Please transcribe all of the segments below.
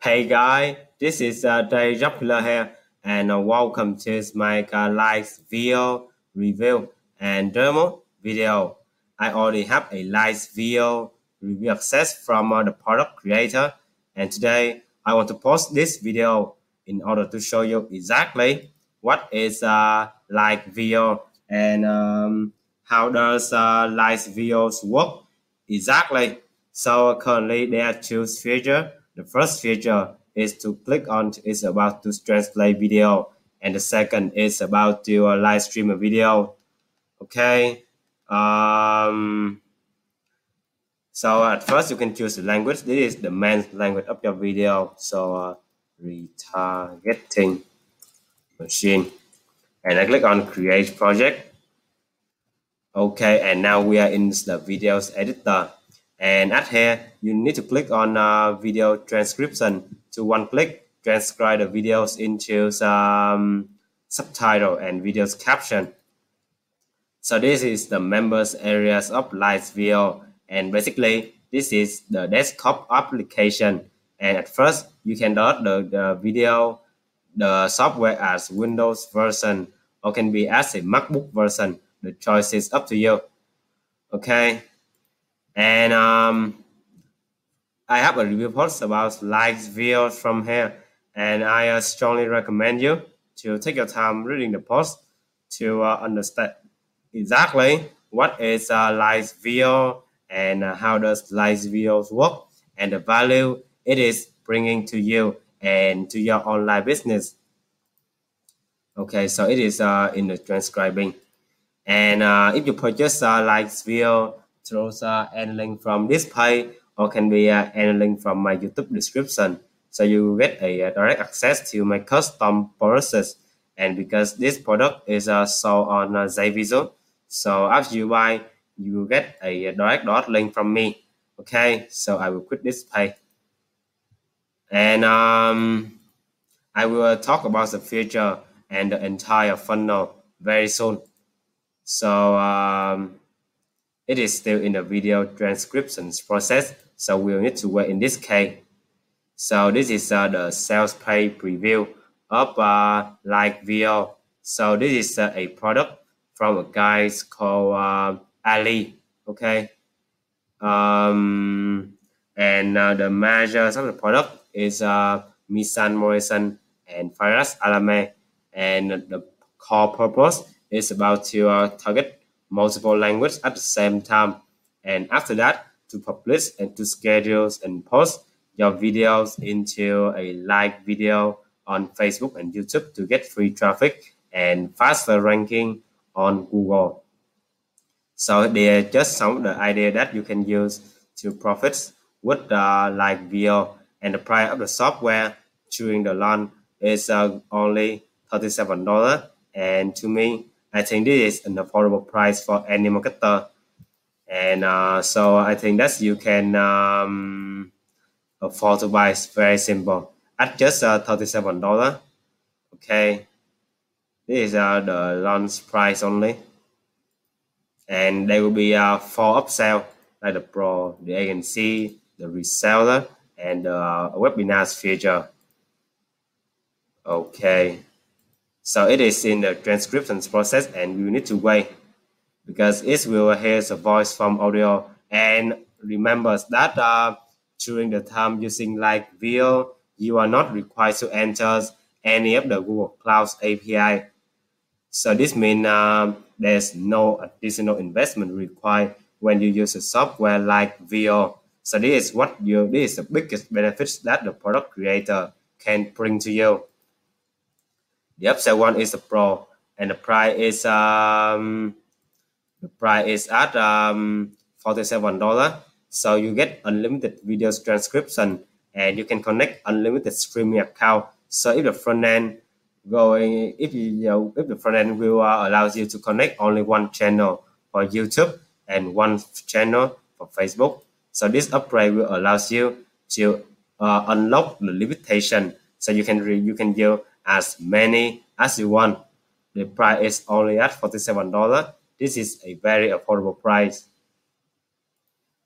Hey guys, this is uh, Dave Jocular here, and uh, welcome to my uh, live video review and demo video. I already have a live video review access from uh, the product creator, and today I want to post this video in order to show you exactly what is uh, live video and um, how does uh, live videos work exactly. So currently there are two features. The first feature is to click on is about to translate video and the second is about to uh, live stream a video. Okay. Um, so at first you can choose the language. This is the main language of your video. So uh, retargeting machine. And I click on create project. Okay, and now we are in the videos editor. And at here, you need to click on uh, video transcription to one click transcribe the videos into some subtitle and videos caption. So this is the members areas of live and basically this is the desktop application and at first you can download the, the video the software as Windows version or can be as a MacBook version. The choice is up to you. Okay. And um, I have a review post about live videos from here, and I uh, strongly recommend you to take your time reading the post to uh, understand exactly what is live video and uh, how does live videos work and the value it is bringing to you and to your online business. Okay, so it is uh, in the transcribing. And uh, if you purchase a uh, video uh, any link from this page or can be uh, any link from my YouTube description. So you get a, uh, direct access to my custom process. And because this product is uh, sold on uh, so after you buy, you will get a, a direct dot link from me. Okay, so I will quit this page. And um, I will talk about the future and the entire funnel very soon. So um, it is still in the video transcriptions process, so we'll need to wait in this case. So this is uh, the sales page preview of uh, live video. So this is uh, a product from a guy called uh, Ali. Okay. Um, and uh, the measures of the product is uh, Misan Morrison and Faraz Alame. And the core purpose is about to uh, target multiple languages at the same time. And after that, to publish and to schedule and post your videos into a live video on Facebook and YouTube to get free traffic and faster ranking on Google. So they are just some of the idea that you can use to profit with the live video and the price of the software during the launch is uh, only $37 and to me I think this is an affordable price for any marketer. And uh, so I think that you can um, afford to buy it's very simple. At just uh, $37 okay? This is uh, the launch price only. And there will be uh, four upsell like the pro the agency the reseller and the uh, webinars feature. Okay so it is in the transcription process and you need to wait because it will hear the voice from audio and remember that uh, during the time using like video, you are not required to enter any of the Google Cloud API. So this means uh, there's no additional investment required when you use a software like Veo. So this is what you this is the biggest benefits that the product creator can bring to you. The upsell one is the Pro, and the price is um the price is at um forty seven dollar. So you get unlimited videos transcription, and you can connect unlimited streaming account. So if the front end going if you, you know, if the front end will uh, allows you to connect only one channel for YouTube and one channel for Facebook. So this upgrade will allows you to uh, unlock the limitation. So you can re- you can use as many as you want. The price is only at forty-seven dollar. This is a very affordable price.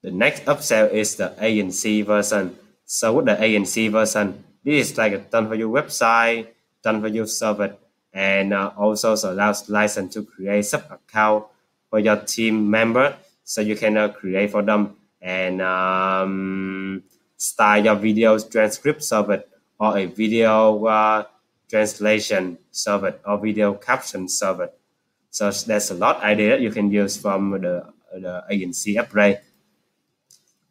The next upsell is the agency version. So with the agency version, this is like a done for you website, done for you service, and uh, also allows license to create sub account for your team member, so you can uh, create for them and um, style your video transcript service or a video uh, translation service or video caption service. So there's a lot idea you can use from the, the agency upgrade.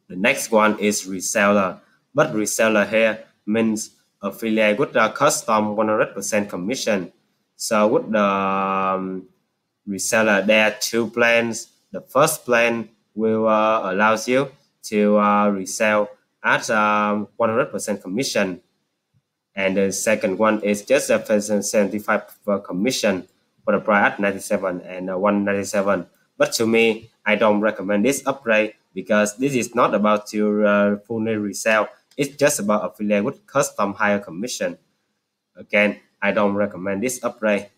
The next one is reseller. But reseller here means affiliate with a custom 100% commission. So with the um, reseller, there are two plans. The first plan will uh, allows you to uh, resell at um, 100% commission. And the second one is just a 75 commission for the at 97 and uh, 197. But to me, I don't recommend this upgrade because this is not about your uh, fully resell. It's just about affiliate with custom higher commission. Again, I don't recommend this upgrade.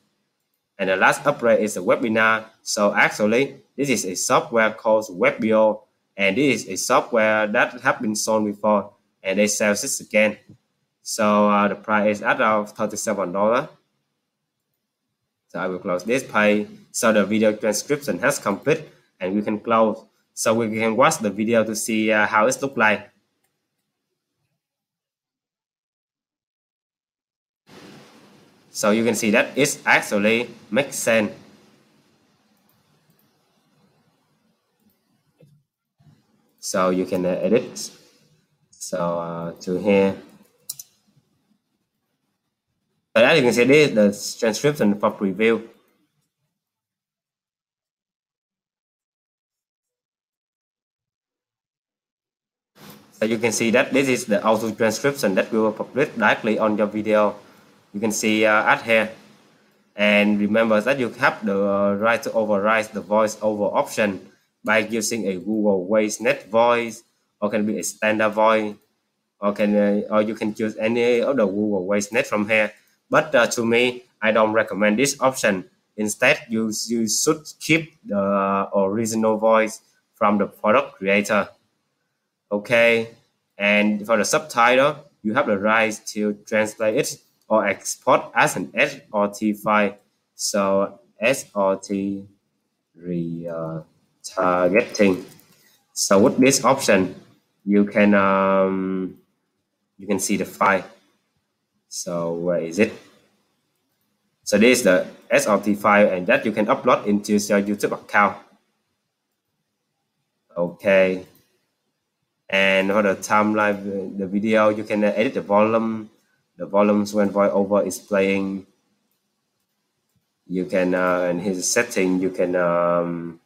And the last upgrade is a webinar. So actually, this is a software called WebVio, and this is a software that have been sold before, and they sell this again. So uh, the price is at of $37. So I will close this page. So the video transcription has complete and we can close. So we can watch the video to see uh, how it look like. So you can see that it actually makes sense. So you can edit. So uh, to here. But as you can see, this is the transcription for preview. So you can see that this is the auto transcription that will publish directly on your video. You can see uh, at here. And remember that you have the right to override the voice over option by using a Google WaveNet voice or can be a standard voice or can uh, or you can choose any other Google WaveNet from here but uh, to me, I don't recommend this option. Instead, you, you should keep the original voice from the product creator. Okay, and for the subtitle, you have the right to translate it or export as an SRT file. So SRT retargeting. So with this option, you can um, you can see the file so where is it? So this is the SRT file and that you can upload into your YouTube account. Okay. And for the timeline, the video, you can edit the volume. The volumes when voiceover is playing. You can, uh, and his setting, you can um,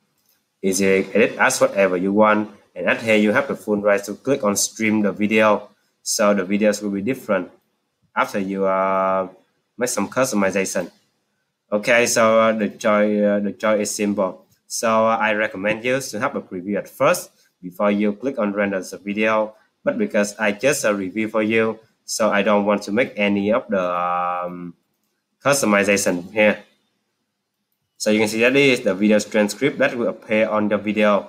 easily edit as whatever you want. And at here, you have the full right to click on stream the video. So the videos will be different after you uh, make some customization. Okay, so uh, the joy uh, the joy is simple. So uh, I recommend you to have a preview at first before you click on render the video. But because I just a review for you, so I don't want to make any of the um, customization here. So you can see that is the video transcript that will appear on the video.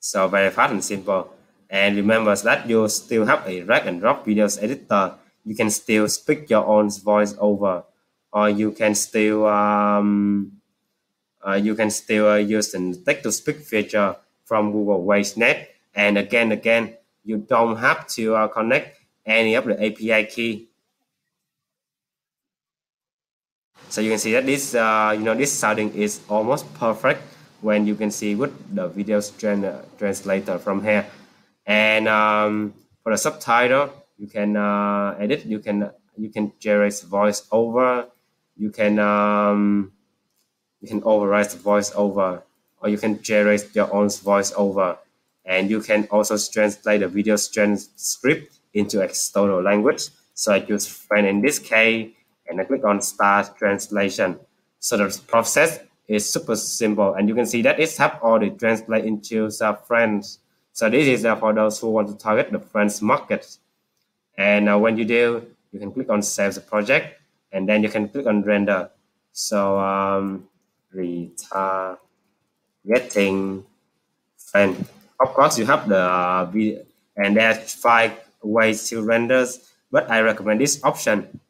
So very fast and simple. And remember that you still have a drag and drop videos editor. You can still speak your own voice over, or you can still um, uh, you can still uh, use the text to speak feature from Google WaveNet. And again, again, you don't have to uh, connect any of the API key. So you can see that this, uh, you know, this sounding is almost perfect when you can see with the video translator from here and um, for the subtitle you can uh, edit. You can you can generate voice over. You can um, you can override the voice over or you can generate your own voice over. And you can also translate the video transcript into external language. So I use French in this case and I click on start translation. So the process is super simple and you can see that it have all the translate into French so this is for those who want to target the French market. And uh, when you do, you can click on save the project and then you can click on render. So um, retargeting French. Of course, you have the uh, and there are five ways to render but I recommend this option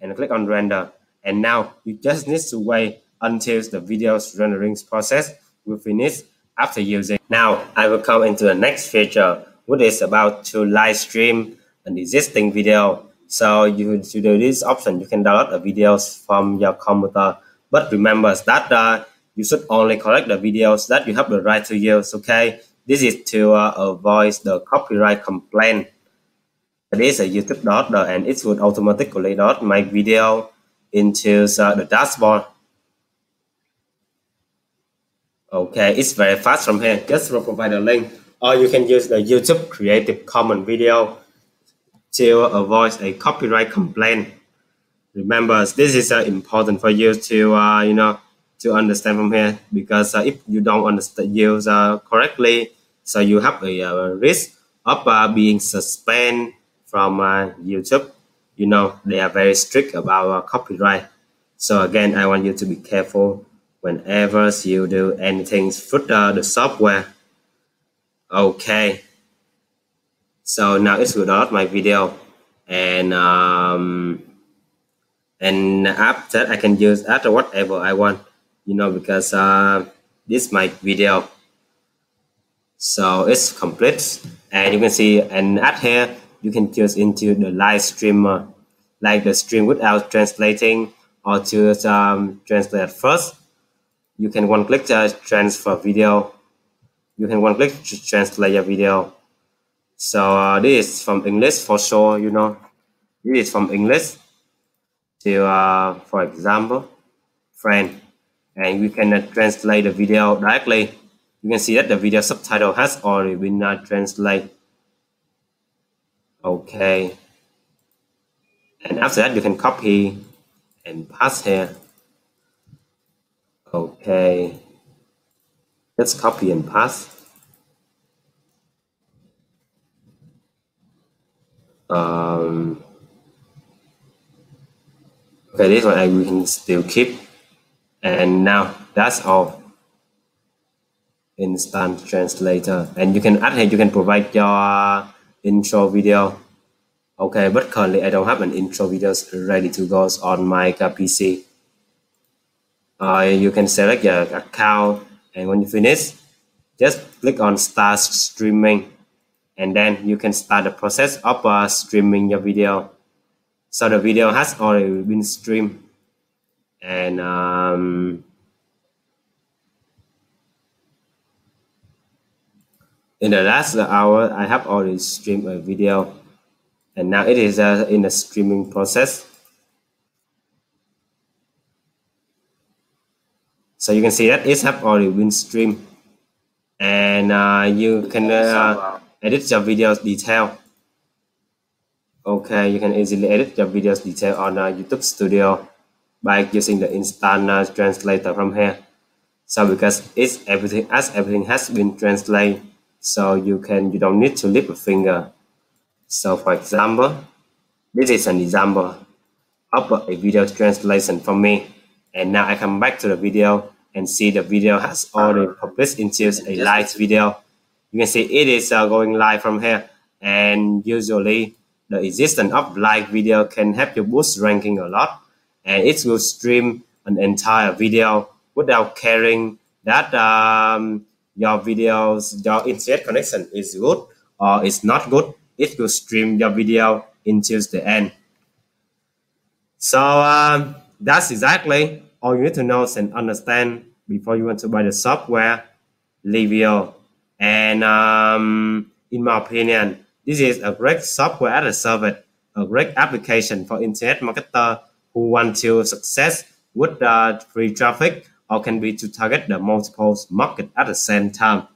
and click on render and now you just need to wait until the video's rendering process will finish after using. Now I will come into the next feature which is about to live stream an existing video. So you to do this option. You can download the videos from your computer. But remember that uh, you should only collect the videos that you have the right to use okay? This is to uh, avoid the copyright complaint. This is a youtube dot uh, and it would automatically dot my video into uh, the dashboard okay it's very fast from here. Just provide a link or you can use the youtube creative commons video to avoid a copyright complaint. Remember this is uh, important for you to uh, you know to understand from here because uh, if you don't understand use uh, correctly so you have a, uh, risk of uh, being suspended from uh, youtube. You know they are very strict about uh, copyright. So again i want you to be careful whenever you do anything uh, the software okay. So now it's without my video. And um, and after that I can use after whatever I want you know because uh, this my video. So it's complete. And you can see and at here you can choose into the live streamer like the stream without translating or to um, translate first you can one click transfer video you can one click to translate your video so uh, this is from English for sure you know this is from English to, uh, for example, friend, and we can uh, translate the video directly. You can see that the video subtitle has already been uh, translated. Okay. And after that, you can copy and paste here. Okay. Let's copy and paste. Um, okay this one I we can still keep and now that's all instant translator and you can add here you can provide your intro video okay but currently I don't have an intro videos ready to go on my PC uh, you can select your account and when you finish just click on start streaming and then you can start the process of uh, streaming your video. So the video has already been streamed and um, in the last hour I have already streamed a video and now it is uh, in the streaming process so you can see that it have already been streamed and uh, you can uh, edit your video's detail Okay, you can easily edit your video's detail on uh, YouTube Studio by using the instant uh, translator from here. So because it's everything as everything has been translated, so you can you don't need to lift a finger. So for example, this is an example of a video translation from me. And now I come back to the video and see the video has already published into a live video. You can see it is uh, going live from here. And usually the existence of live video can help you boost ranking a lot and it will stream an entire video without caring that um, your videos your internet connection is good or it's not good it will stream your video until the end so um, that's exactly all you need to know and understand before you want to buy the software Livio and um, in my opinion this is a great software as a service, a great application for internet marketer who want to success with the free traffic or can be to target the multiple market at the same time.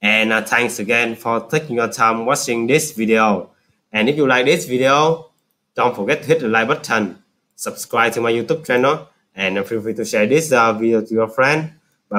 And uh, thanks again for taking your time watching this video. And if you like this video, don't forget to hit the like button, subscribe to my YouTube channel, and feel free to share this uh, video to your friend